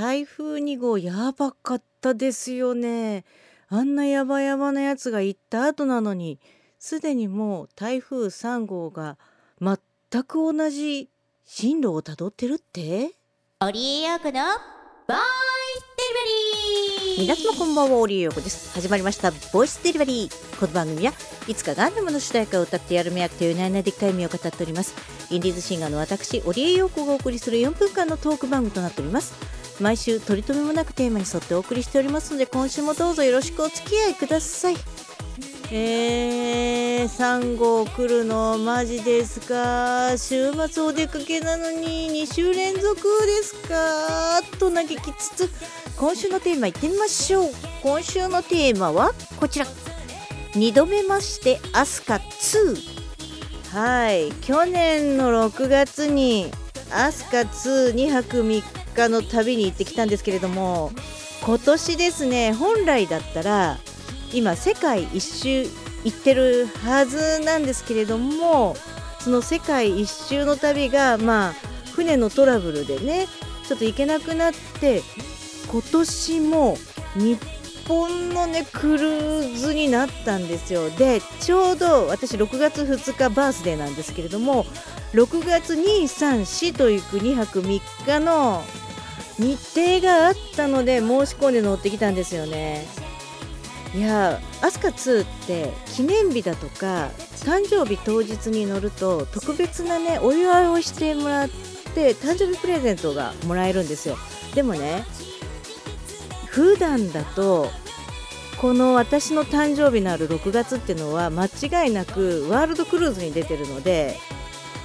台風2号やばかったですよね。あんなやばやばなやつが行った後なのに、すでにもう台風3号が全く同じ進路をたどってるって？オリエヨーコのボイスデリバリー皆様こんばんは、オリエヨコです。始まりました、ボイスデリバリー。この番組はいつかガンダムの主題歌を歌ってやるめ役という内々でっかい意味を語っております。インディーズシンガーの私、オリエヨコがお送りする4分間のトーク番組となっております。毎週取り留めもなくテーマに沿ってお送りしておりますので、今週もどうぞよろしくお付き合いください。えー、3号来るのマジですか？週末お出かけなのに2週連続ですか？と嘆きつつ今週のテーマいってみましょう。今週のテーマはこちら。2度目ましてアスカ2はい。去年の6月にアスカ22泊3日の旅に行ってきたんですけれども今年ですね本来だったら今世界一周行ってるはずなんですけれどもその世界一周の旅がまあ船のトラブルでねちょっと行けなくなって今年も日本のねクルーズになったんですよ。でちょうど私6月2日バースデーなんですけれども6月234と行く2泊3日の日程があったので申し込んで乗ってきたんですよね。いやアスカ2って記念日だとか誕生日当日に乗ると特別なねお祝いをしてもらって誕生日プレゼントがもらえるんですよ。でもね普段だとこの私の誕生日のある6月っていうのは間違いなくワールドクルーズに出てるので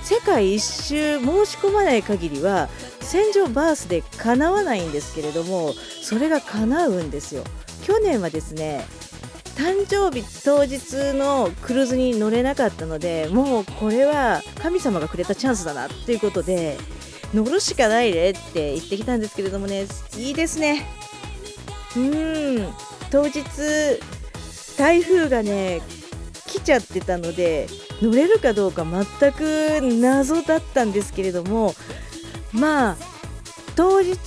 世界一周申し込まない限りは戦場バースで叶わないんですけれどもそれが叶うんですよ。去年はですね誕生日当日のクルーズに乗れなかったのでもうこれは神様がくれたチャンスだなっていうことで乗るしかないねって言ってきたんですけれどもねいいですね。うん。当日台風がね来ちゃってたので乗れるかどうか全く謎だったんですけれどもまあ当日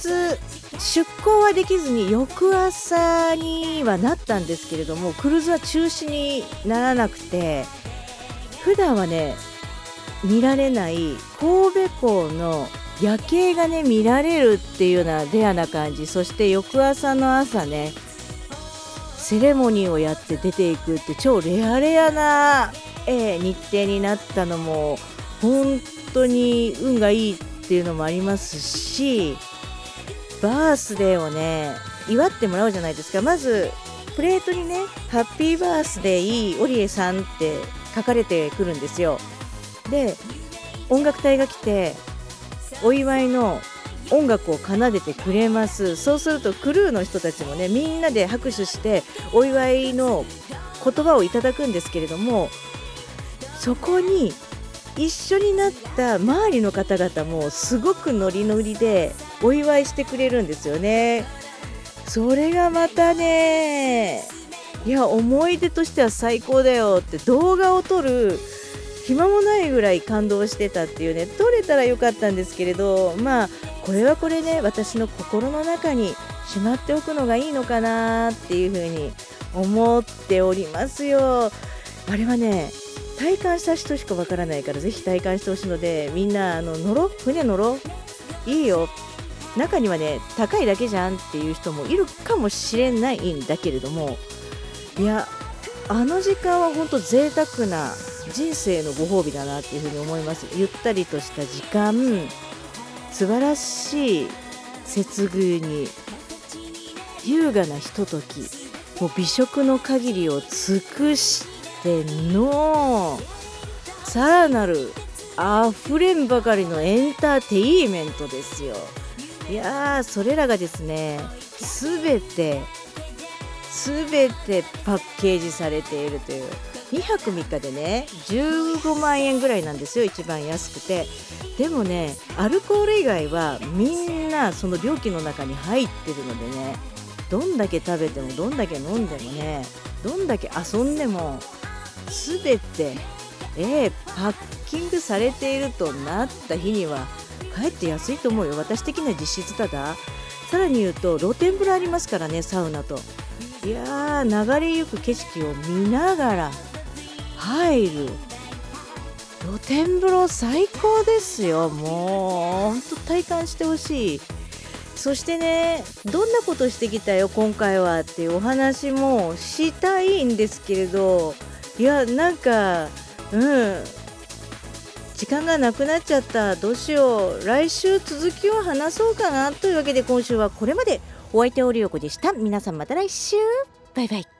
出航はできずに翌朝にはなったんですけれどもクルーズは中止にならなくて普段はね見られない神戸港の夜景がね見られるっていうようなレアな感じそして翌朝の朝ねセレモニーをやって出ていくって超レアレアな、え、日程になったのも本当に運がいいっていうのもありますしバースデーをね祝ってもらうじゃないですか。まずプレートにね「ハッピーバースデーオリエさん」って書かれてくるんですよ。で音楽隊が来てお祝いの音楽を奏でてくれますそうするとクルーの人たちもねみんなで拍手してお祝いの言葉をいただくんですけれどもそこに一緒になった周りの方々もすごくノリノリでお祝いしてくれるんですよね。それがまたねいや思い出としては最高だよって動画を撮る暇もないぐらい感動してたっていうね撮れたらよかったんですけれどまあこれはこれね私の心の中にしまっておくのがいいのかなっていうふうに思っておりますよ。あれはね体感した人しかわからないからぜひ体感してほしいのでみんなあの乗ろ船乗ろいいよ。中にはね高いだけじゃんっていう人もいるかもしれないんだけれども。いやあの時間は本当贅沢な人生のご褒美だなっていうふに思います。ゆったりとした時間。素晴らしい接遇に優雅なひととき。もう美食の限りを尽くしての。さらなるあふれんばかりのエンターテイメントですよ。いやーそれらがですねすべてすべてパッケージされているという。2泊3日でね15万円ぐらいなんですよ一番安くて。でもねアルコール以外はみんなその料金の中に入ってるのでねどんだけ食べてもどんだけ飲んでもねどんだけ遊んでも全て、えー、パッキングされているとなった日にはかえって安いと思うよ。私的には実質たださらに言うと露天風呂ありますからねサウナと。いやー流れゆく景色を見ながら入る。露天風呂最高ですよ。もうほんと体感してほしい。そしてねどんなことしてきたよ今回はっていうお話もしたいんですけれど。いやなんかうん。時間がなくなっちゃった。どうしよう。来週続きを話そうかなというわけで今週はこれまで。お相手オリオコでした。皆さんまた来週。バイバイ。